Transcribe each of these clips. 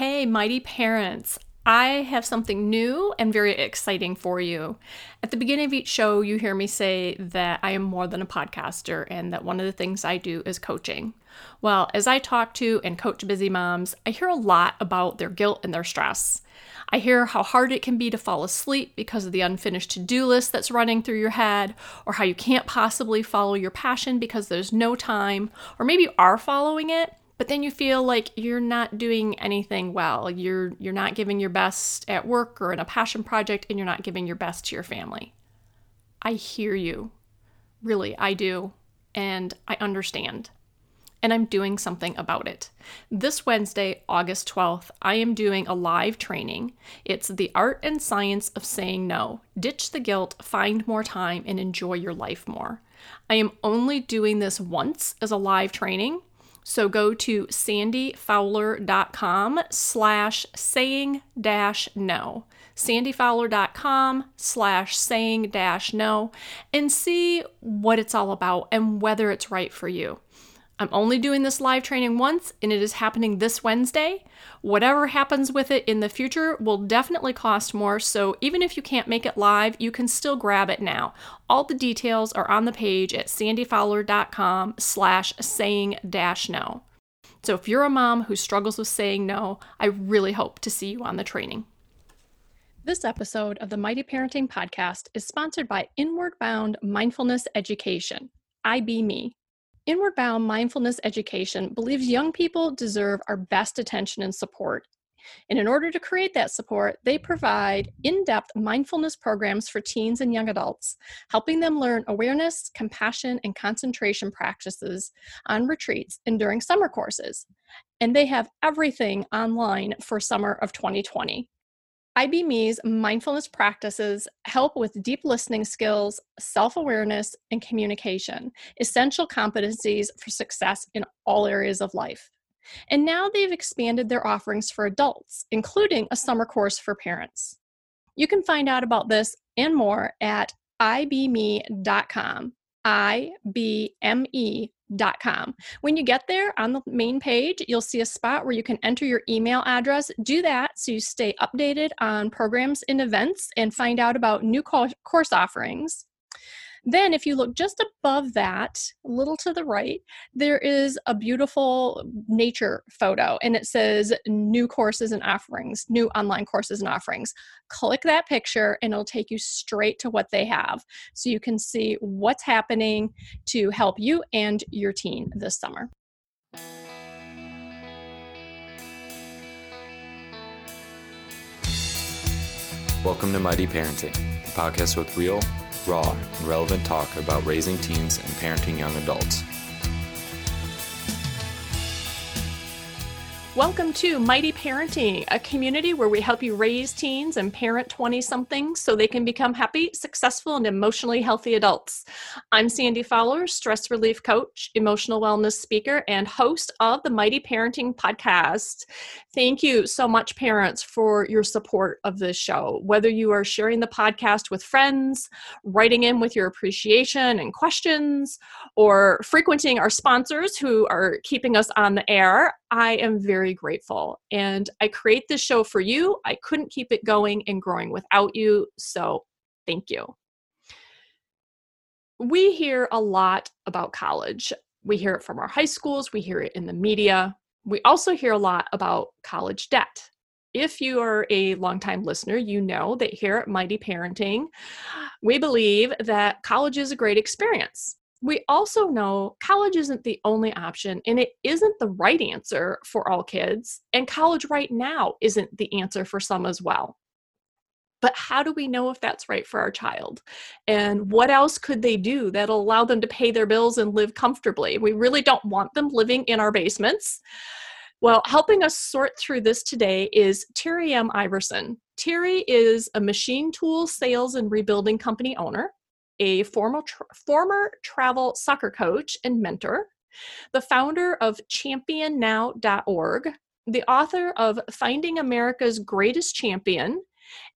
Hey, mighty parents. I have something new and very exciting for you. At the beginning of each show, you hear me say that I am more than a podcaster and that one of the things I do is coaching. Well, as I talk to and coach busy moms, I hear a lot about their guilt and their stress. I hear how hard it can be to fall asleep because of the unfinished to do list that's running through your head, or how you can't possibly follow your passion because there's no time, or maybe you are following it, but then you feel like you're not doing anything well. You're you're not giving your best at work or in a passion project and you're not giving your best to your family. I hear you. Really, I do. And I understand. And I'm doing something about it. This Wednesday, August 12th, I am doing a live training. It's the art and science of saying no. Ditch the guilt, find more time, and enjoy your life more. I am only doing this once as a live training. So go to sandyfowler.com slash saying dash no. sandyfowler.com slash saying dash no and see what it's all about and whether it's right for you. I'm only doing this live training once and it is happening this Wednesday. Whatever happens with it in the future will definitely cost more, so even if you can't make it live, you can still grab it now. All the details are on the page at sandyfowler.com slash saying dash no. So if you're a mom who struggles with saying no, I really hope to see you on the training. This episode of the Mighty Parenting Podcast is sponsored by Inward Bound Mindfulness Education, IB.me. Inward Bound Mindfulness Education believes young people deserve our best attention and support. And in order to create that support, they provide in depth mindfulness programs for teens and young adults, helping them learn awareness, compassion, and concentration practices on retreats and during summer courses. And they have everything online for summer of 2020. IB.me's mindfulness practices help with deep listening skills, self awareness, and communication, essential competencies for success in all areas of life. And now they've expanded their offerings for adults, including a summer course for parents. You can find out about this and more at ibme.com. I-B-M-E Com. When you get there on the main page, you'll see a spot where you can enter your email address. Do that so you stay updated on programs and events and find out about new course offerings. Then, if you look just above that, a little to the right, there is a beautiful nature photo and it says new courses and offerings, new online courses and offerings. Click that picture and it'll take you straight to what they have so you can see what's happening to help you and your teen this summer. Welcome to Mighty Parenting, the podcast with real raw, and relevant talk about raising teens and parenting young adults. Welcome to Mighty Parenting, a community where we help you raise teens and parent 20 somethings so they can become happy, successful, and emotionally healthy adults. I'm Sandy Fowler, stress relief coach, emotional wellness speaker, and host of the Mighty Parenting podcast. Thank you so much, parents, for your support of this show. Whether you are sharing the podcast with friends, writing in with your appreciation and questions, or frequenting our sponsors who are keeping us on the air, I am very grateful. And I create this show for you. I couldn't keep it going and growing without you. So thank you. We hear a lot about college. We hear it from our high schools, we hear it in the media. We also hear a lot about college debt. If you are a longtime listener, you know that here at Mighty Parenting, we believe that college is a great experience we also know college isn't the only option and it isn't the right answer for all kids. And college right now isn't the answer for some as well. But how do we know if that's right for our child? And what else could they do that'll allow them to pay their bills and live comfortably? We really don't want them living in our basements. Well, helping us sort through this today is Terry M. Iverson. Terry is a machine tool sales and rebuilding company owner a former, tra- former travel soccer coach and mentor, the founder of championnow.org, the author of Finding America's Greatest Champion,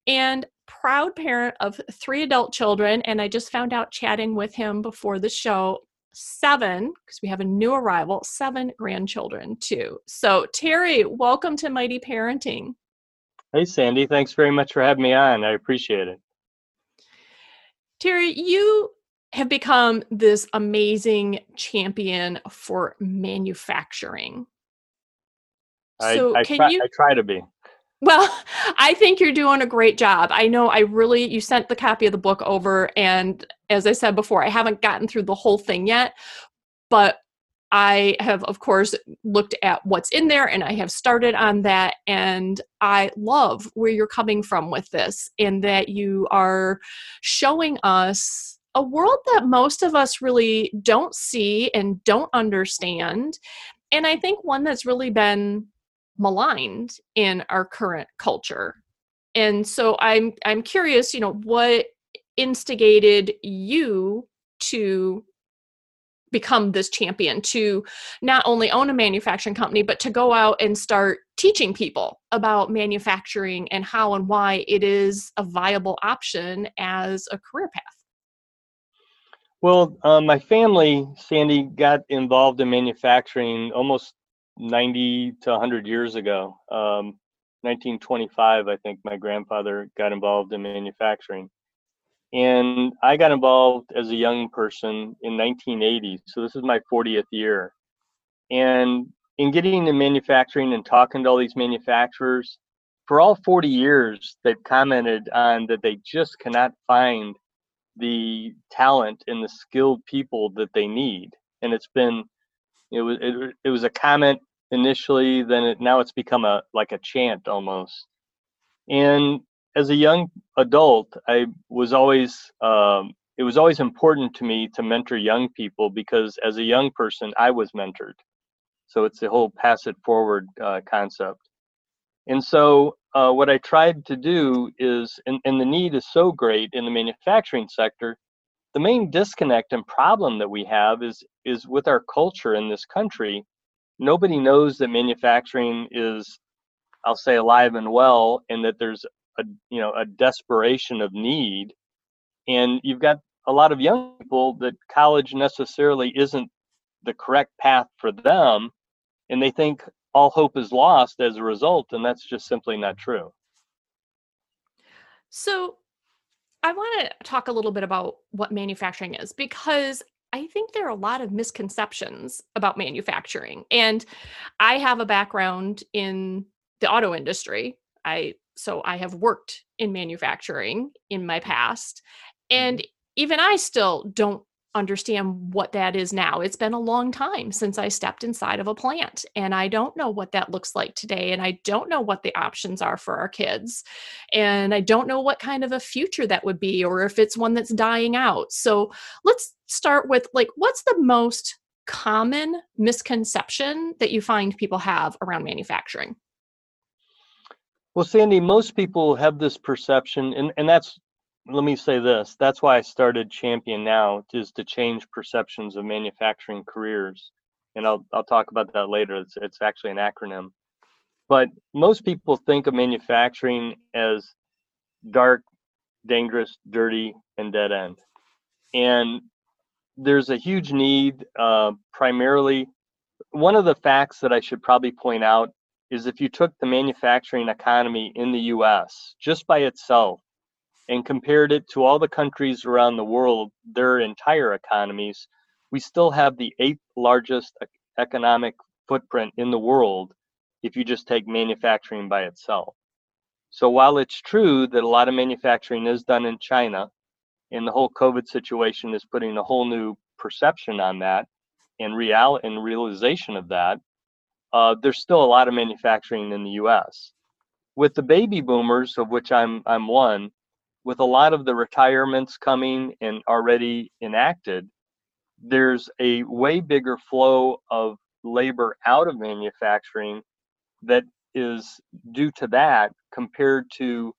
and proud parent of three adult children. And I just found out chatting with him before the show seven, because we have a new arrival, seven grandchildren too. So, Terry, welcome to Mighty Parenting. Hey, Sandy. Thanks very much for having me on. I appreciate it. Terry, you have become this amazing champion for manufacturing. I, so I, can try, you, I try to be. Well, I think you're doing a great job. I know I really, you sent the copy of the book over, and as I said before, I haven't gotten through the whole thing yet, but I have, of course, looked at what's in there and I have started on that. And I love where you're coming from with this, and that you are showing us a world that most of us really don't see and don't understand. And I think one that's really been maligned in our current culture. And so I'm I'm curious, you know, what instigated you to become this champion to not only own a manufacturing company but to go out and start teaching people about manufacturing and how and why it is a viable option as a career path well uh, my family sandy got involved in manufacturing almost 90 to 100 years ago. Um, 1925, I think my grandfather got involved in manufacturing. And I got involved as a young person in 1980. So this is my 40th year. And in getting into manufacturing and talking to all these manufacturers, for all 40 years, they've commented on that they just cannot find the talent and the skilled people that they need. And it's been it was it, it was a comment initially then it, now it's become a like a chant almost and as a young adult i was always um, it was always important to me to mentor young people because as a young person i was mentored. So it's the whole pass it forward uh, concept. And so uh, what i tried to do is and, and the need is so great in the manufacturing sector the main disconnect and problem that we have is is with our culture in this country. Nobody knows that manufacturing is i'll say alive and well and that there's a you know a desperation of need and you've got a lot of young people that college necessarily isn't the correct path for them and they think all hope is lost as a result and that's just simply not true so I want to talk a little bit about what manufacturing is because I think there are a lot of misconceptions about manufacturing. And I have a background in the auto industry. I so I have worked in manufacturing in my past and mm-hmm. even I still don't understand what that is now. It's been a long time since I stepped inside of a plant, and I don't know what that looks like today. And I don't know what the options are for our kids. And I don't know what kind of a future that would be, or if it's one that's dying out. So let's start with like, what's the most common misconception that you find people have around manufacturing? Well, Sandy, most people have this perception, and, and that's let me say this that's why i started champion now is to change perceptions of manufacturing careers. And i'll, I'll talk about that later. It's, it's actually an acronym. But most people think of manufacturing as dark dangerous dirty and dead end. And there's a huge need uh, primarily one of the facts that i should probably point out is if you took the manufacturing economy in the us just by itself and compared it to all the countries around the world, their entire economies, we still have the eighth largest economic footprint in the world if you just take manufacturing by itself. So while it's true that a lot of manufacturing is done in China, and the whole COVID situation is putting a whole new perception on that and real and realization of that, uh, there's still a lot of manufacturing in the U.S. With the baby boomers, of which I'm I'm one, with a lot of the retirements coming and already enacted, there's a way bigger flow of labor out of manufacturing that is due to that compared to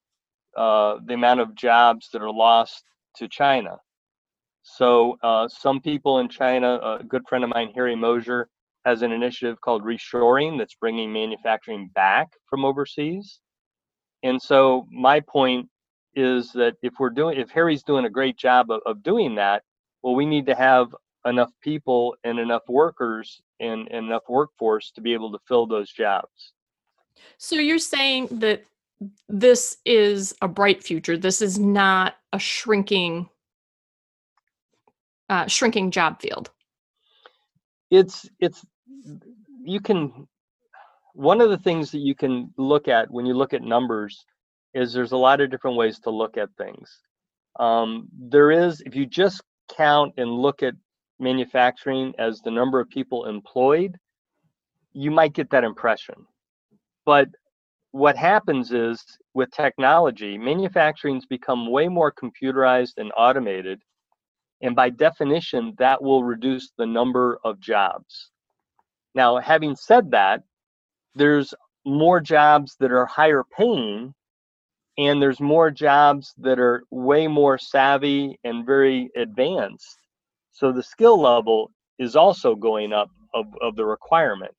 uh, the amount of jobs that are lost to China. So uh, some people in China, a good friend of mine, Harry Moser, has an initiative called reshoring that's bringing manufacturing back from overseas. And so my point is that if we're doing if harry's doing a great job of, of doing that well we need to have enough people and enough workers and, and enough workforce to be able to fill those jobs. So you're saying that this is a bright future. This is not a shrinking uh, shrinking job field. It's it's you can one of the things that you can look at when you look at numbers is there's a lot of different ways to look at things. Um, there is if you just count and look at manufacturing as the number of people employed, you might get that impression. But what happens is with technology, manufacturing's become way more computerized and automated. And by definition, that will reduce the number of jobs. Now, having said that, there's more jobs that are higher paying, and there's more jobs that are way more savvy and very advanced. So the skill level is also going up of, of the requirement.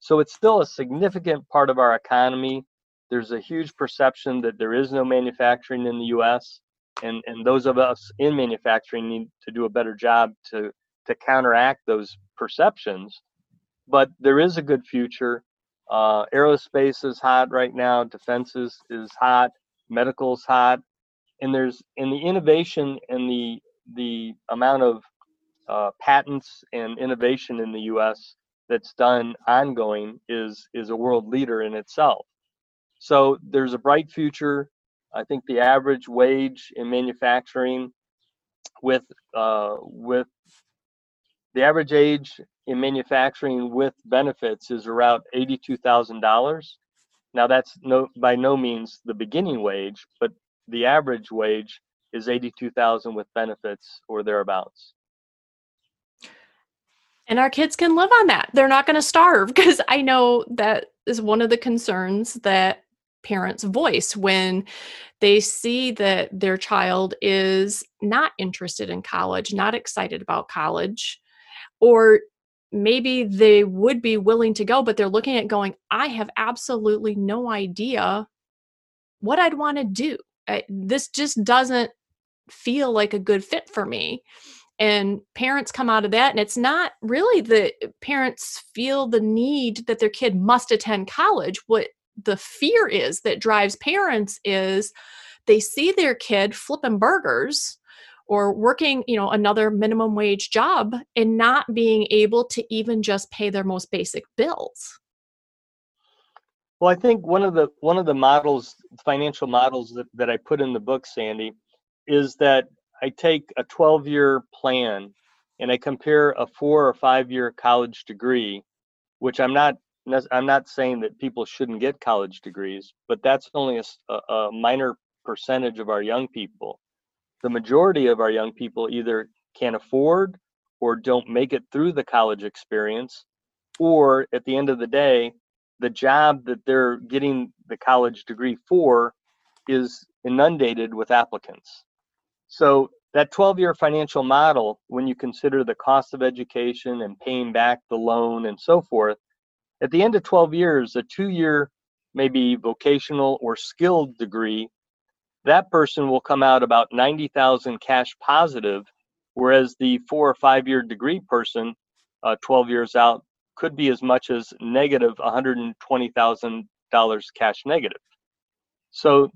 So it's still a significant part of our economy. There's a huge perception that there is no manufacturing in the US. And, and those of us in manufacturing need to do a better job to, to counteract those perceptions. But there is a good future. Uh, aerospace is hot right now, defense is, is hot, medical is hot. And there's in the innovation and the the amount of uh, patents and innovation in the U.S that's done ongoing is is a world leader in itself. So there's a bright future. I think the average wage in manufacturing with uh, with the average age in manufacturing with benefits is around eighty-two thousand dollars. Now that's no by no means the beginning wage, but the average wage is eighty-two thousand with benefits or thereabouts and our kids can live on that. They're not going to starve because I know that is one of the concerns that parents voice when they see that their child is not interested in college, not excited about college, or maybe they would be willing to go, but they're looking at going, I have absolutely no idea what I'd want to do. I, this just doesn't feel like a good fit for me and parents come out of that and it's not really the uh, parents feel the need that their kid must attend college what the fear is that drives parents is they see their kid flipping burgers or working you know another minimum wage job and not being able to even just pay their most basic bills well i think one of the one of the models financial models that, that i put in the book sandy is that I take a 12 year plan and I compare a four or five year college degree, which I'm not I'm not saying that people shouldn't get college degrees, but that's only a, a minor percentage of our young people. The majority of our young people either can't afford or don't make it through the college experience, or at the end of the day, the job that they're getting the college degree for is inundated with applicants. So that 12 year financial model, when you consider the cost of education and paying back the loan and so forth, at the end of 12 years, a two year, maybe vocational or skilled degree, that person will come out about 90,000 cash positive, whereas the four or five year degree person, uh, 12 years out, could be as much as negative $120,000 cash negative. So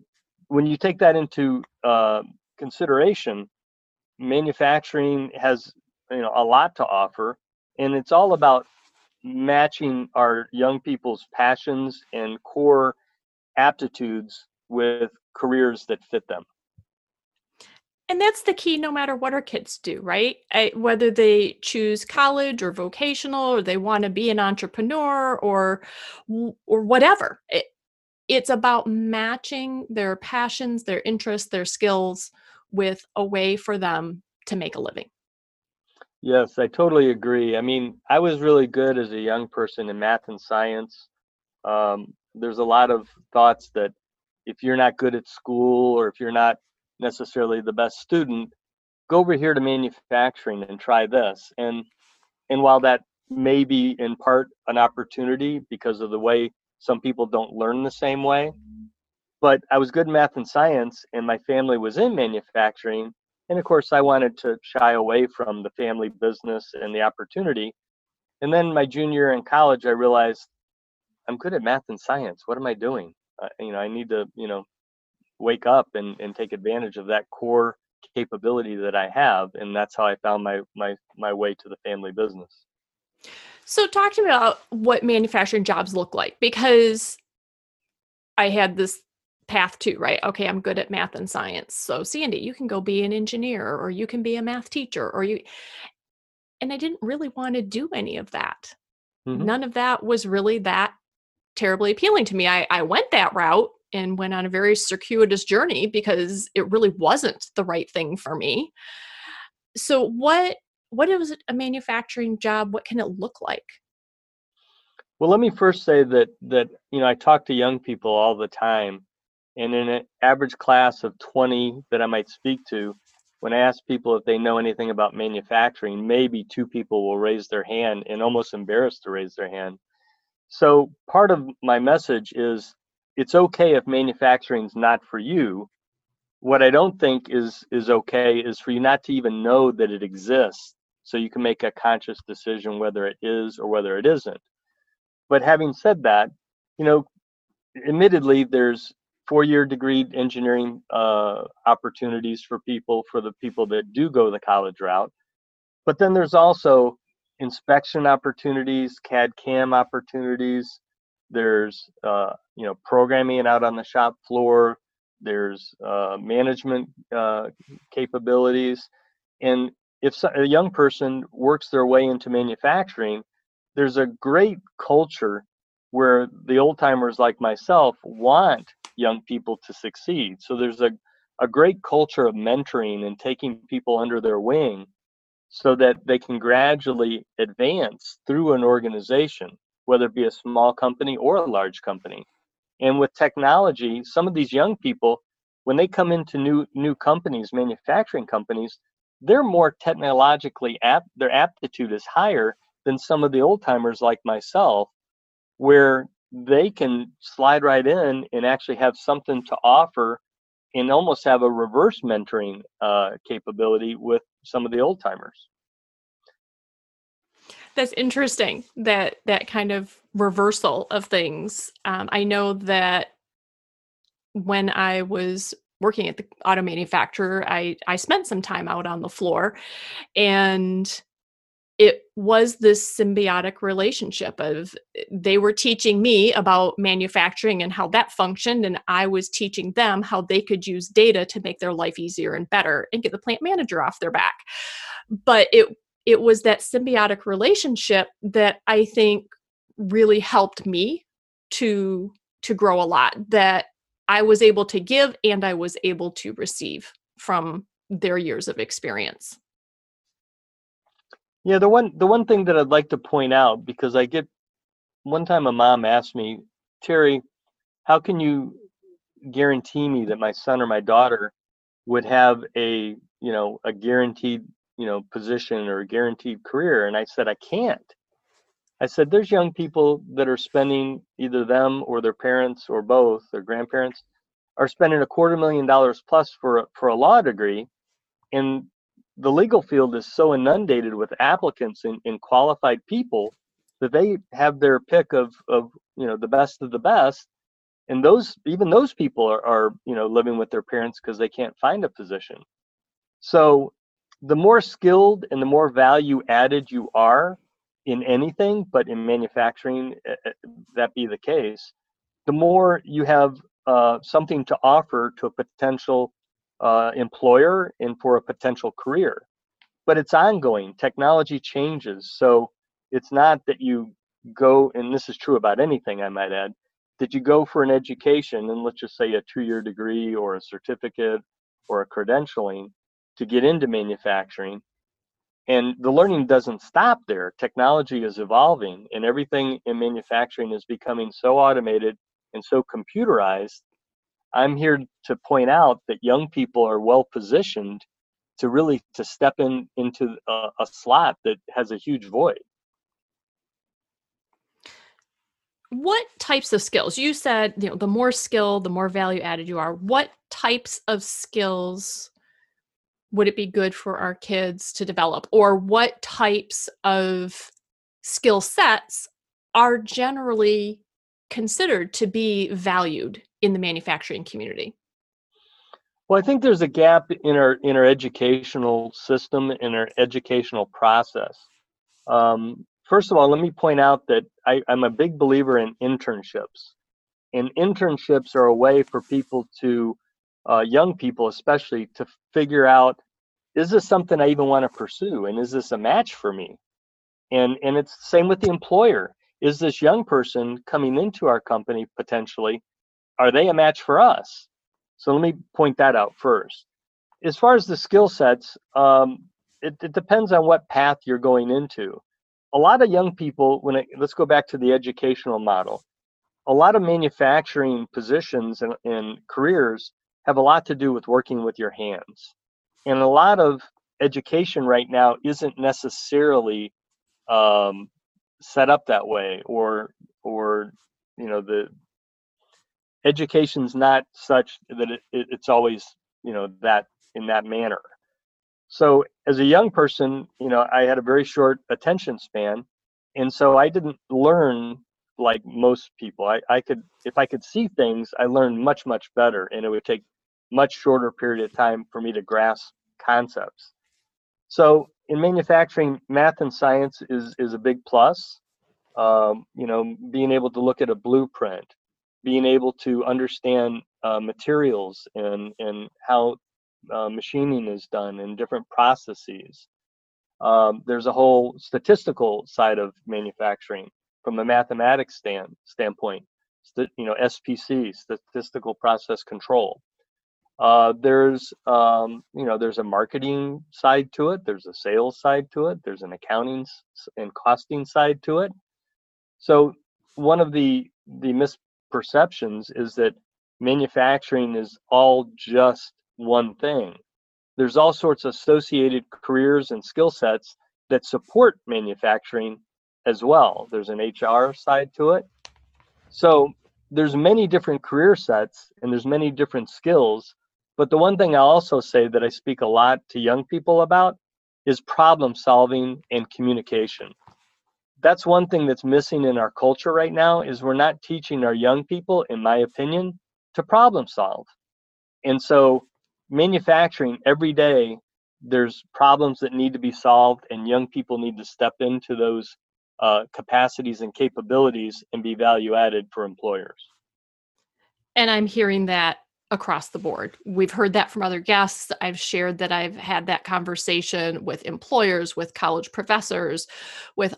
when you take that into uh, consideration, manufacturing has you know a lot to offer, and it's all about matching our young people's passions and core aptitudes with careers that fit them. And that's the key no matter what our kids do, right? I, whether they choose college or vocational or they want to be an entrepreneur or or whatever. It, it's about matching their passions, their interests, their skills with a way for them to make a living. Yes, I totally agree. I mean, I was really good as a young person in math and science. Um, there's a lot of thoughts that if you're not good at school or if you're not necessarily the best student, go over here to manufacturing and try this. And and while that may be in part an opportunity because of the way some people don't learn the same way, but I was good in math and science, and my family was in manufacturing. And of course, I wanted to shy away from the family business and the opportunity. And then my junior in college, I realized I'm good at math and science. What am I doing? Uh, you know, I need to, you know, wake up and, and take advantage of that core capability that I have. And that's how I found my, my, my way to the family business. So talk to me about what manufacturing jobs look like because I had this path too, right? Okay, I'm good at math and science. So Sandy, you can go be an engineer or you can be a math teacher or you and I didn't really want to do any of that. Mm-hmm. None of that was really that terribly appealing to me. I, I went that route and went on a very circuitous journey because it really wasn't the right thing for me. So what what is a manufacturing job? What can it look like? Well, let me first say that that you know I talk to young people all the time, and in an average class of 20 that I might speak to, when I ask people if they know anything about manufacturing, maybe two people will raise their hand and almost embarrassed to raise their hand. So part of my message is it's okay if manufacturing's not for you. What I don't think is is okay is for you not to even know that it exists so you can make a conscious decision whether it is or whether it isn't. But having said that, you know, admittedly, there's four-year degree engineering uh, opportunities for people for the people that do go the college route. But then there's also inspection opportunities, CAD CAM opportunities. There's uh, you know programming out on the shop floor. There's uh, management uh, capabilities, and if a young person works their way into manufacturing, there's a great culture where the old timers like myself want young people to succeed. So there's a, a great culture of mentoring and taking people under their wing so that they can gradually advance through an organization, whether it be a small company or a large company. And with technology, some of these young people, when they come into new new companies, manufacturing companies, they're more technologically apt, their aptitude is higher than some of the old timers like myself, where they can slide right in and actually have something to offer and almost have a reverse mentoring uh, capability with some of the old timers. That's interesting that that kind of reversal of things. Um, I know that when I was working at the auto manufacturer, I I spent some time out on the floor and it was this symbiotic relationship of they were teaching me about manufacturing and how that functioned and i was teaching them how they could use data to make their life easier and better and get the plant manager off their back but it it was that symbiotic relationship that i think really helped me to to grow a lot that I was able to give and I was able to receive from their years of experience. Yeah, the one the one thing that I'd like to point out because I get one time a mom asked me, Terry, how can you guarantee me that my son or my daughter would have a you know a guaranteed you know position or a guaranteed career? And i said i can't. I said, there's young people that are spending either them or their parents or both, their grandparents, are spending a quarter million dollars plus for for a law degree, and the legal field is so inundated with applicants and, and qualified people that they have their pick of of you know the best of the best, and those even those people are, are you know living with their parents because they can't find a position. So the more skilled and the more value added you are in anything, but in manufacturing, eh, eh, that be the case, the more you have uh, something to offer to a potential uh, employer and for a potential career. But it's ongoing. Technology changes. So it's not that you go, and this is true about anything, I might add, that you go for an education and let's just say a two year degree or a certificate or a credentialing to get into manufacturing and the learning doesn't stop there. Technology is evolving, and everything in manufacturing is becoming so automated and so computerized. I'm here to point out that young people are well positioned to really to step in into a, a slot that has a huge void. What types of skills? You said, you know, the more skill, the more value added you are. What types of skills would it be good for our kids to develop or what types of skill sets are generally considered to be valued in the manufacturing community? Well i think there's a gap in our in our educational system in our educational process. Um, first of all let me point out that I, i'm a big believer in internships. And internships are a way for people to uh, young people especially to figure out is this something i even want to pursue? And is this a match for me? And and it's the same with the employer. Is this young person coming into our company potentially are they a match for us? So let me point that out first. As far as the skill sets um, it, it depends on what path you're going into. A lot of young people when it, let's go back to the educational model. A lot of manufacturing positions and, and careers have a lot to do with working with your hands. And a lot of education right now isn't necessarily um, set up that way or or you know the education's not such that it, it, it's always you know that in that manner. So as a young person you know i had a very short attention span and so i didn't learn like most people. I, I could if i could see things i learned much much better and it would take much shorter period of time for me to grasp concepts. So in manufacturing math and science is is a big plus. Um, you know being able to look at a blueprint being able to understand uh, materials and and how uh, machining is done and different processes. Um, there's a whole statistical side of manufacturing from a mathematics stand standpoint St- you know spc statistical process control. Uh, there's um, you know there's a marketing side to it there's a sales side to it there's an accounting and costing side to it. So one of the the misperceptions is that manufacturing is all just one thing. There's all sorts of associated careers and skill sets that support manufacturing as well. There's an hr side to it. So there's many different career sets and there's many different skills but the one thing I also say that I speak a lot to young people about is problem solving and communication. That's one thing that's missing in our culture right now is we're not teaching our young people, in my opinion, to problem solve. And so manufacturing every day there's problems that need to be solved and young people need to step into those uh, capacities and capabilities and be value added for employers and i'm hearing that across the board. We've heard that from other guests. I've shared that I've had that conversation with employers, with college professors, with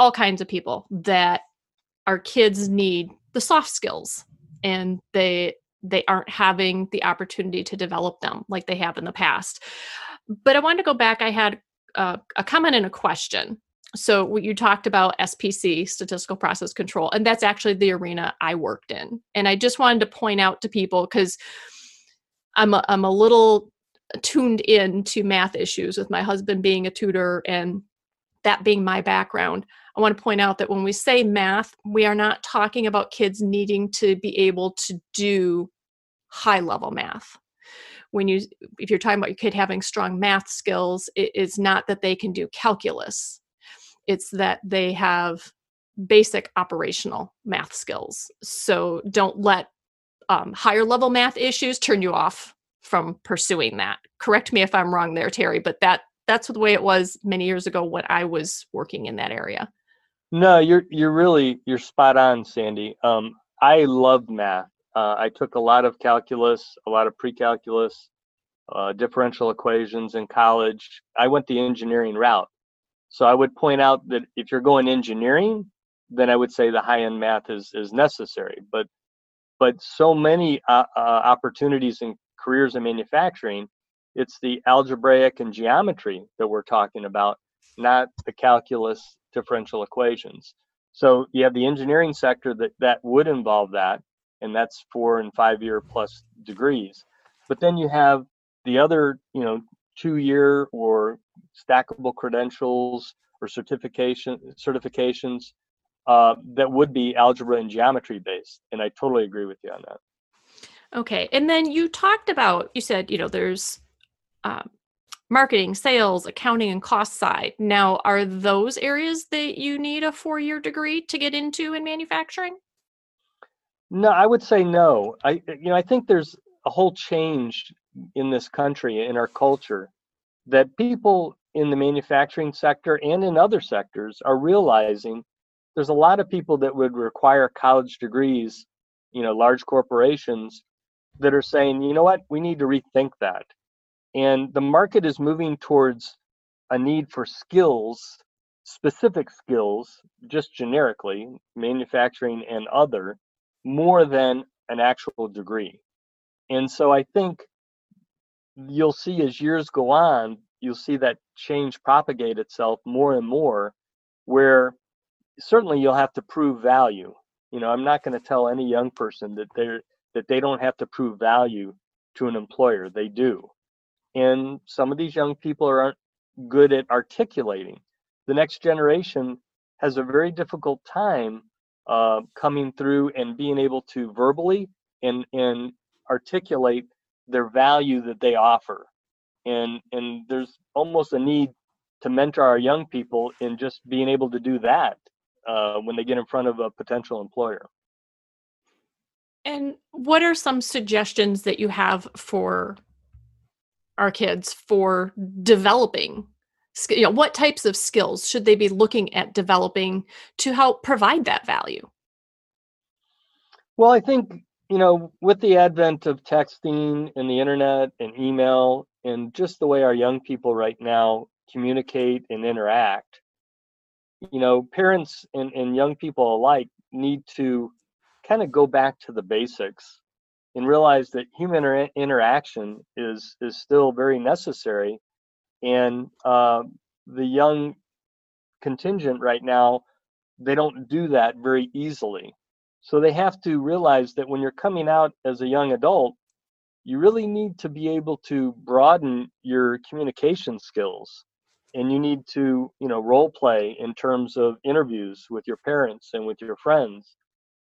all kinds of people that our kids need the soft skills and they they aren't having the opportunity to develop them like they have in the past. But I wanted to go back. I had uh, a comment and a question so you talked about SPC, statistical process control, and that's actually the arena I worked in. And I just wanted to point out to people because I'm a, I'm a little tuned in to math issues with my husband being a tutor and that being my background. I want to point out that when we say math, we are not talking about kids needing to be able to do high level math when you if you're talking about your kid having strong math skills it is not that they can do calculus it's that they have basic operational math skills. So don't let um, higher level math issues turn you off from pursuing that. Correct me if I'm wrong there, Terry, but that that's the way it was many years ago when I was working in that area. No, you're you're really you're spot on, Sandy. Um, I love math. Uh, I took a lot of calculus, a lot of pre-calculus, uh, differential equations in college. I went the engineering route. So I would point out that if you're going engineering, then I would say the high end math is is necessary. But but so many uh, uh, opportunities and careers in manufacturing, it's the algebraic and geometry that we're talking about, not the calculus differential equations. So you have the engineering sector that that would involve that, and that's four and five year plus degrees. But then you have the other, you know, two year or stackable credentials or certification certifications uh, that would be algebra and geometry based. And I totally agree with you on that. Okay. And then you talked about, you said, you know, there's um, marketing, sales, accounting, and cost side. Now, are those areas that you need a four year degree to get into in manufacturing? No, I would say no. I you know I think there's a whole change in this country in our culture that people in the manufacturing sector and in other sectors are realizing there's a lot of people that would require college degrees, you know, large corporations that are saying, you know what, we need to rethink that. And the market is moving towards a need for skills, specific skills, just generically, manufacturing and other, more than an actual degree. And so I think you'll see as years go on, you'll see that change propagate itself more and more, where certainly you'll have to prove value. You know, I'm not going to tell any young person that they're that they don't have to prove value to an employer. They do. And some of these young people aren't good at articulating. The next generation has a very difficult time uh, coming through and being able to verbally and and articulate their value that they offer. And and there's almost a need to mentor our young people in just being able to do that uh, when they get in front of a potential employer. And what are some suggestions that you have for our kids for developing you know what types of skills should they be looking at developing to help provide that value? Well i think you know with the advent of texting and the internet and email and just the way our young people right now communicate and interact you know parents and, and young people alike need to kind of go back to the basics and realize that human inter- interaction is is still very necessary. And uh, the young contingent right now they don't do that very easily. So they have to realize that when you're coming out as a young adult you really need to be able to broaden your communication skills. And you need to you know role play in terms of interviews with your parents and with your friends.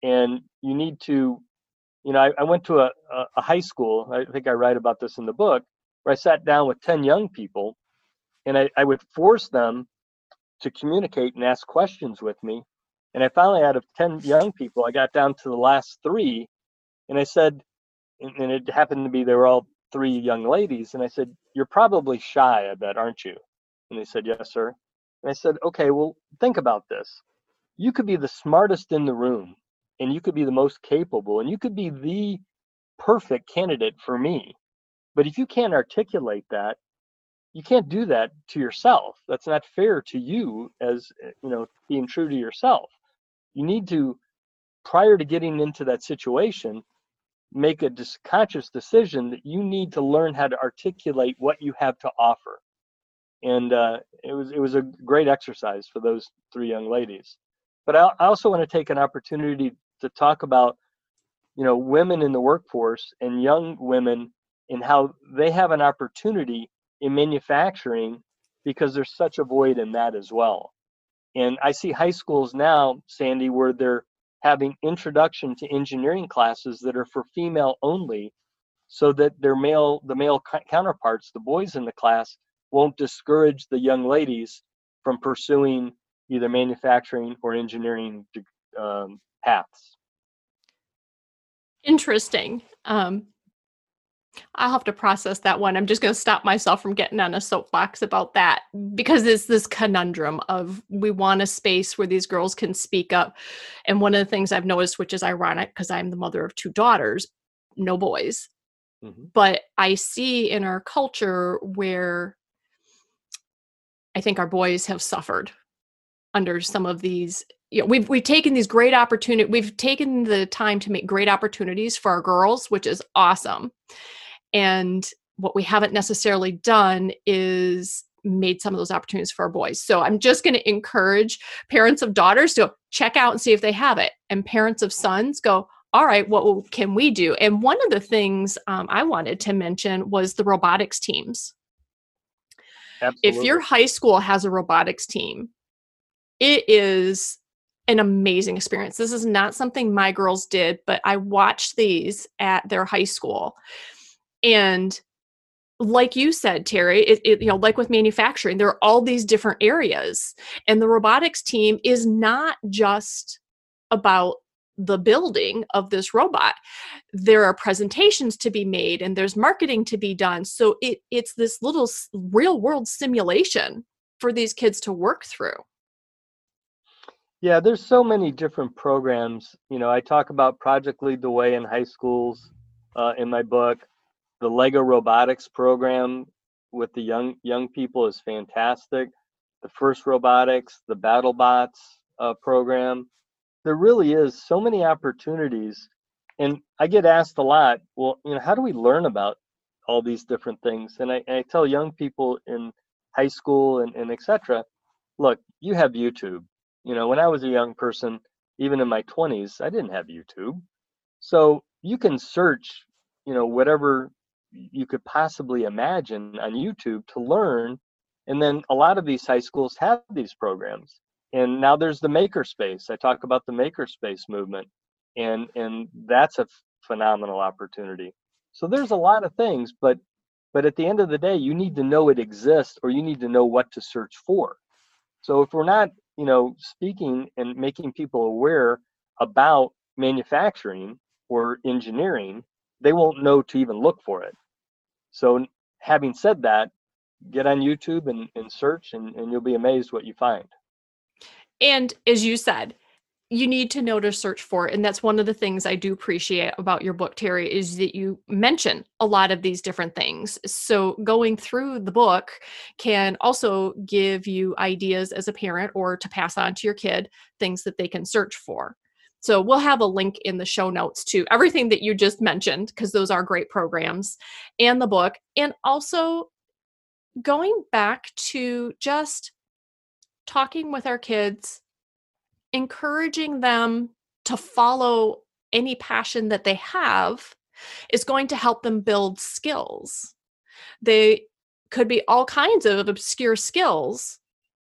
And you need to you know, I, I went to a, a, high school. I think I write about this in the book, where I sat down with 10 young people and I, I would force them to communicate and ask questions with me. And I finally, out of 10 young people, I got down to the last three and I said, and, and it happened to be they were all three young ladies. And I said, You're probably shy, I bet, aren't you? And they said, Yes, sir. And I said, Okay, well, think about this. You could be the smartest in the room and you could be the most capable and you could be the perfect candidate for me. But if you can't articulate that, you can't do that to yourself. That's not fair to you as, eh, you know, being true to yourself. You need to prior to getting into that situation, make a conscious decision that you need to learn how to articulate what you have to offer. And uh, it was it was a great exercise for those three young ladies. But I also want to take an opportunity to talk about you know women in the workforce and young women and how they have an opportunity in manufacturing because there's such a void in that as well. And i see high schools now sandy where they're having introduction to engineering classes that are for female only so that their male the male counterparts the boys in the class won't discourage the young ladies from pursuing either manufacturing or engineering um, paths. Interesting. Um, I'll have to process that one. I'm just going to stop myself from getting on a soapbox about that because it's this conundrum of we want a space where these girls can speak up. And one of the things I've noticed, which is ironic because I'm the mother of two daughters, no boys, mm-hmm. but I see in our culture where I think our boys have suffered under some of these you know, we've we've taken these great opportunity we've taken the time to make great opportunities for our girls which is awesome. And what we haven't necessarily done is made some of those opportunities for our boys. So i'm just going to encourage parents of daughters to check out and see if they have it. And parents of sons go all right what can we do? And one of the things um, i wanted to mention was the robotics teams. Absolutely. if your high school has a robotics team it is an amazing experience. This is not something my girls did, but I watched these at their high school. And like you said terry it, it, you know like with manufacturing there are all these different areas and the robotics team is not just about the building of this robot there are presentations to be made and there's marketing to be done so it it's this little real world simulation for these kids to work through yeah there's so many different programs you know i talk about project lead the way in high schools uh, in my book. The lego robotics program with the young young people is fantastic. The FIRST robotics the battlebots uh, program. There really is so many opportunities and i get asked a lot well you know how do we learn about all these different things? And i, I tell young people in high school and, and etc look you have youtube you know when i was a young person even in my 20s i didn't have youtube. So you can search you know whatever you could possibly imagine on youtube to learn and then a lot of these high schools have these programs. And now there's the makerspace. I talk about the makerspace movement and and that's a phenomenal opportunity. So there's a lot of things but but at the end of the day you need to know it exists or you need to know what to search for. So if we're not you know speaking and making people aware about manufacturing or engineering they won't know to even look for it. So having said that get on youtube and, and search and, and you'll be amazed what you find. And as you said, you need to know to search for. And that's one of the things I do appreciate about your book, Terry, is that you mention a lot of these different things. So going through the book can also give you ideas as a parent or to pass on to your kid things that they can search for. So we'll have a link in the show notes to everything that you just mentioned, because those are great programs and the book. And also going back to just talking with our kids, encouraging them to follow any passion that they have is going to help them build skills. They could be all kinds of obscure skills,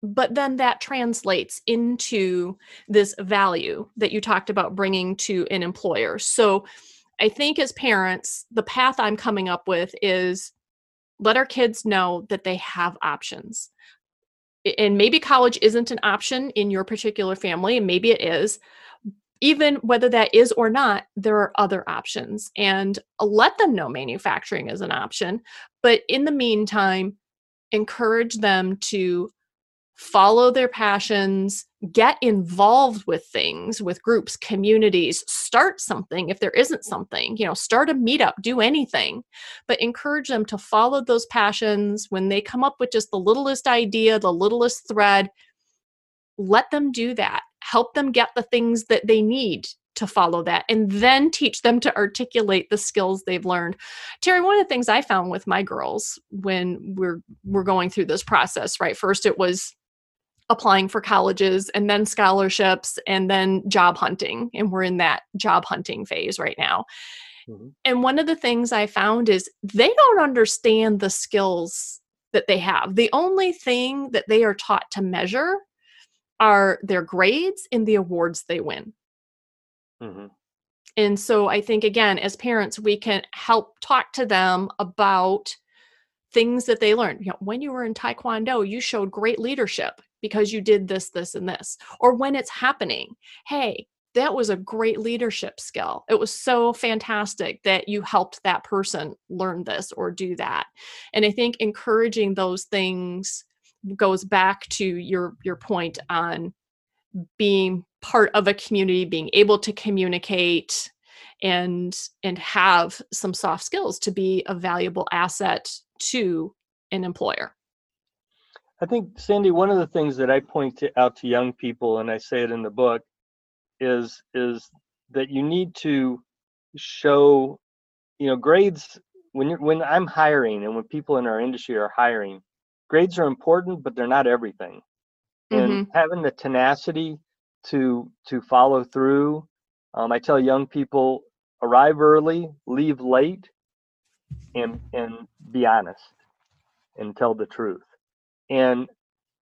but then that translates into this value that you talked about bringing to an employer. So I think as parents, the path I'm coming up with is let our kids know that they have options and maybe college isn't an option in your particular family, and maybe it is. Even whether that is or not, there are other options. And let them know manufacturing is an option. But in the meantime, encourage them to follow their passions, get involved with things, with groups, communities, start something if there isn't something, you know, start a meetup, do anything, but encourage them to follow those passions. When they come up with just the littlest idea, the littlest thread, let them do that. Help them get the things that they need to follow that and then teach them to articulate the skills they've learned. Terry, one of the things I found with my girls when we're we're going through this process, right? First it was applying for colleges and then scholarships and then job hunting. And we're in that job hunting phase right now. Mm-hmm. And one of the things I found is they don't understand the skills that they have. The only thing that they are taught to measure are their grades and the awards they win. Mm-hmm. And so I think, again, as parents, we can help talk to them about things that they learned. You know, when you were in Taekwondo, you showed great leadership because you did this, this, and this. Or when it's happening, hey, that was a great leadership skill. It was so fantastic that you helped that person learn this or do that. And I think encouraging those things goes back to your your point on being part of a community, being able to communicate and and have some soft skills to be a valuable asset to an employer. I think, Sandy, one of the things that I point to, out to young people, and I say it in the book, is is that you need to show, you know, grades when you're when I'm hiring and when people in our industry are hiring, grades are important, but they're not everything. And mm-hmm. having the tenacity to to follow through. Um, I tell young people arrive early, leave late, and and be honest and tell the truth. And,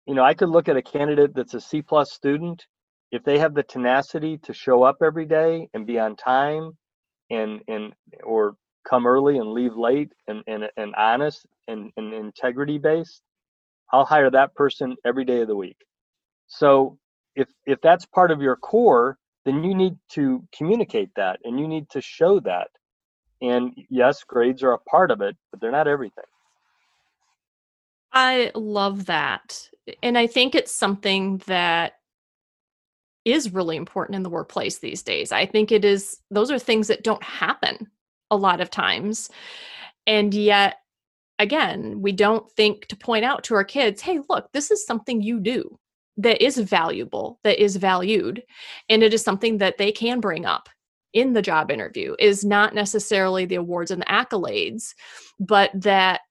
you know, I could look at a candidate that's a C plus student. If they have the tenacity to show up every day and be on time and, and, or come early and leave late and, and, and honest and, and integrity based, I'll hire that person every day of the week. So if if that's part of your core, then you need to communicate that and you need to show that. And yes, grades are a part of it, but they're not everything. I love that. And I think it's something that is really important in the workplace these days. I think it is, those are things that don't happen a lot of times. And yet, again, we don't think to point out to our kids, hey, look, this is something you do that is valuable, that is valued, and it is something that they can bring up in the job interview is not necessarily the awards and the accolades, but that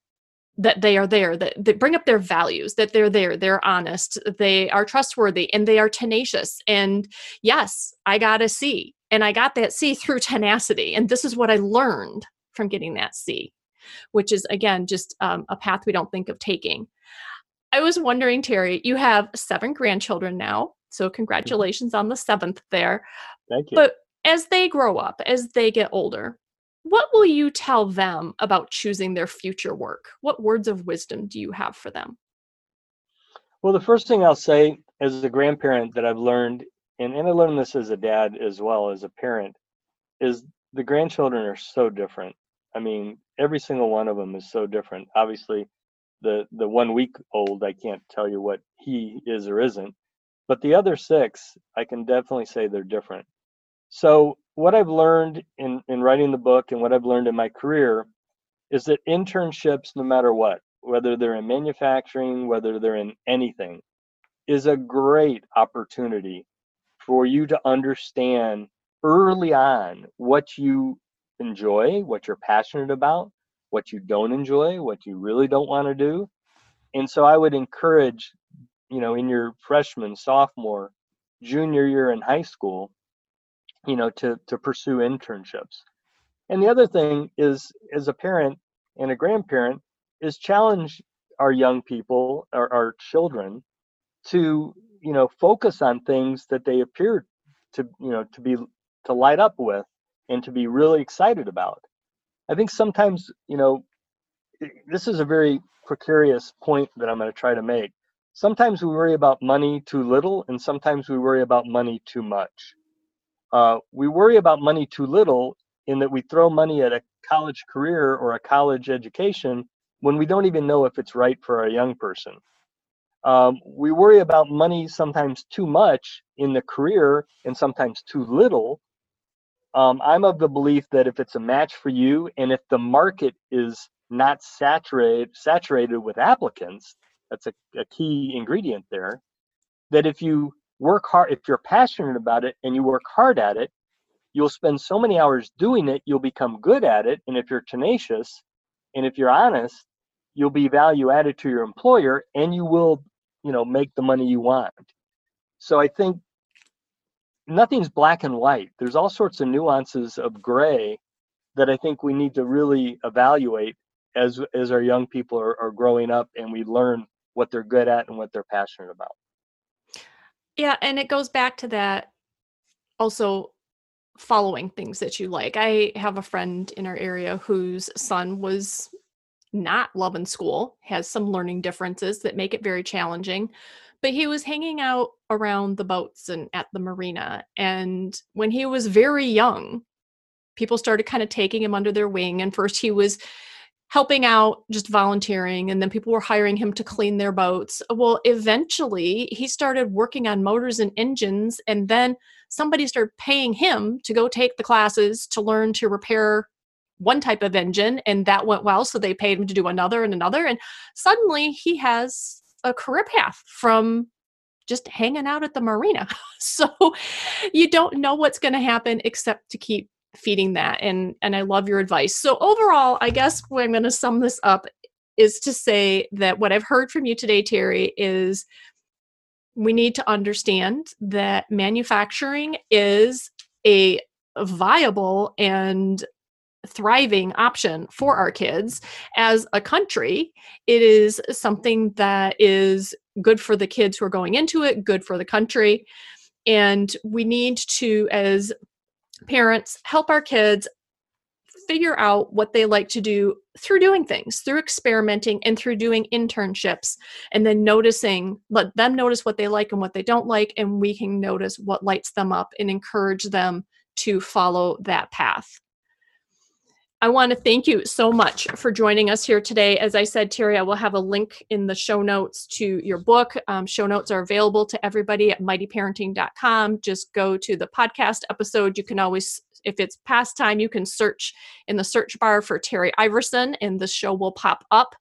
that they are there, that, that bring up their values, that they're there, they're honest, they are trustworthy, and they are tenacious. And yes, I got a C, and I got that C through tenacity. And this is what I learned from getting that C, which is, again, just um, a path we don't think of taking. I was wondering, Terry, you have seven grandchildren now. So, mm-hmm. congratulations on the seventh there. Thank you. But as they grow up, as they get older, what will you tell them about choosing their future work? What words of wisdom do you have for them? Well, the first thing I'll say as a grandparent that I've learned, and, and I learned this as a dad as well as a parent, is the grandchildren are so different. I mean, every single one of them is so different. Obviously, the the one week old, I can't tell you what he is or isn't, but the other six, I can definitely say they're different. So what I've learned in, in writing the book and what I've learned in my career is that internships, no matter what, whether they're in manufacturing, whether they're in anything, is a great opportunity for you to understand early on what you enjoy, what you're passionate about, what you don't enjoy, what you really don't want to do. And so I would encourage, you know, in your freshman, sophomore, junior year in high school, you know to to pursue internships. And the other thing is as a parent and a grandparent is challenge our young people our, our children to you know focus on things that they appear to you know to be to light up with and to be really excited about. I think sometimes you know this is a very precarious point that i'm going to try to make. Sometimes we worry about money too little and sometimes we worry about money too much uh, we worry about money too little in that we throw money at a college career or a college education when we don't even know if it's right for a young person. Um, we worry about money sometimes too much in the career and sometimes too little. Um, I'm of the belief that if it's a match for you and if the market is not saturated saturated with applicants, that's a, a key ingredient there. That if you work hard if you're passionate about it and you work hard at it you'll spend so many hours doing it you'll become good at it and if you're tenacious and if you're honest you'll be value added to your employer and you will you know make the money you want. So i think nothing's black and white. There's all sorts of nuances of gray that i think we need to really evaluate as as our young people are, are growing up and we learn what they're good at and what they're passionate about yeah, and it goes back to that also following things that you like. I have a friend in our area whose son was not loving school, has some learning differences that make it very challenging. But he was hanging out around the boats and at the marina. And when he was very young, people started kind of taking him under their wing. And first, he was helping out, just volunteering, and then people were hiring him to clean their boats. Well, eventually he started working on motors and engines, and then somebody started paying him to go take the classes to learn to repair one type of engine, and that went well. So they paid him to do another and another, and suddenly he has a career path from just hanging out at the marina. so you don't know what's going to happen except to keep feeding that and and i love your advice. So overall i guess what i'm going to sum this up is to say that what i've heard from you today terry is we need to understand that manufacturing is a viable and thriving option for our kids. As a country it is something that is good for the kids who are going into it good for the country and we need to as parents help our kids figure out what they like to do through doing things, through experimenting and through doing internships, and then noticing, let them notice what they like and what they don't like, and we can notice what lights them up and encourage them to follow that path. I want to thank you so much for joining us here today. As I said, Terry, I will have a link in the show notes to your book. Um, show notes are available to everybody at mightyparenting.com. Just go to the podcast episode. You can always, if it's past time, you can search in the search bar for Terry Iverson and the show will pop up.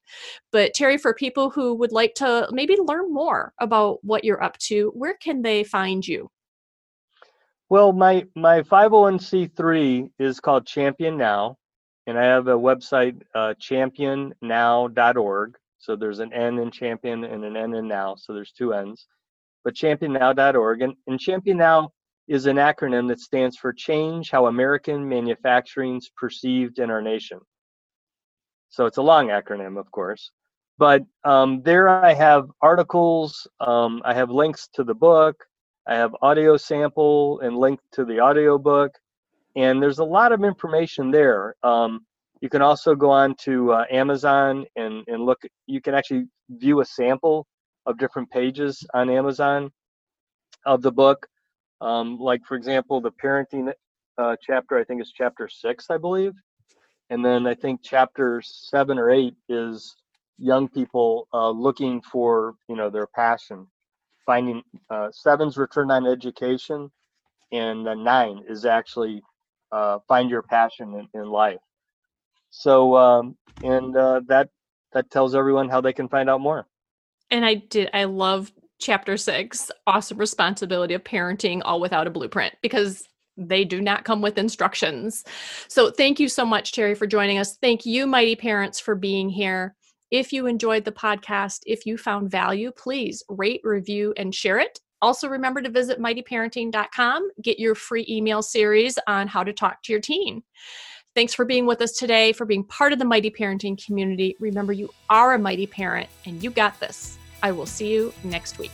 But, Terry, for people who would like to maybe learn more about what you're up to, where can they find you? Well, my my 501c3 is called Champion Now and I have a website, uh, championnow.org. So there's an N in champion and an N in now. So there's two N's. But championnow.org. And, and Champion Now is an acronym that stands for Change How American Manufacturing's Perceived in Our Nation. So it's a long acronym, of course. But um, there I have articles, um, I have links to the book, I have audio sample and link to the audio book and there's a lot of information there. Um, you can also go on to uh, Amazon and, and look, you can actually view a sample of different pages on Amazon of the book. Um, like, for example, the parenting uh, chapter, I think is chapter six, I believe. And then I think chapter seven or eight is young people uh, looking for, you know, their passion. Finding uh, seven's return on education, and nine is actually uh, find your passion in, in life. So, um, and uh, that that tells everyone how they can find out more. And I did. I love chapter six. Awesome responsibility of parenting, all without a blueprint, because they do not come with instructions. So, thank you so much, Terry, for joining us. Thank you, Mighty Parents, for being here. If you enjoyed the podcast, if you found value, please rate, review, and share it. Also, remember to visit mightyparenting.com, get your free email series on how to talk to your teen. Thanks for being with us today, for being part of the Mighty Parenting community. Remember, you are a mighty parent and you got this. I will see you next week.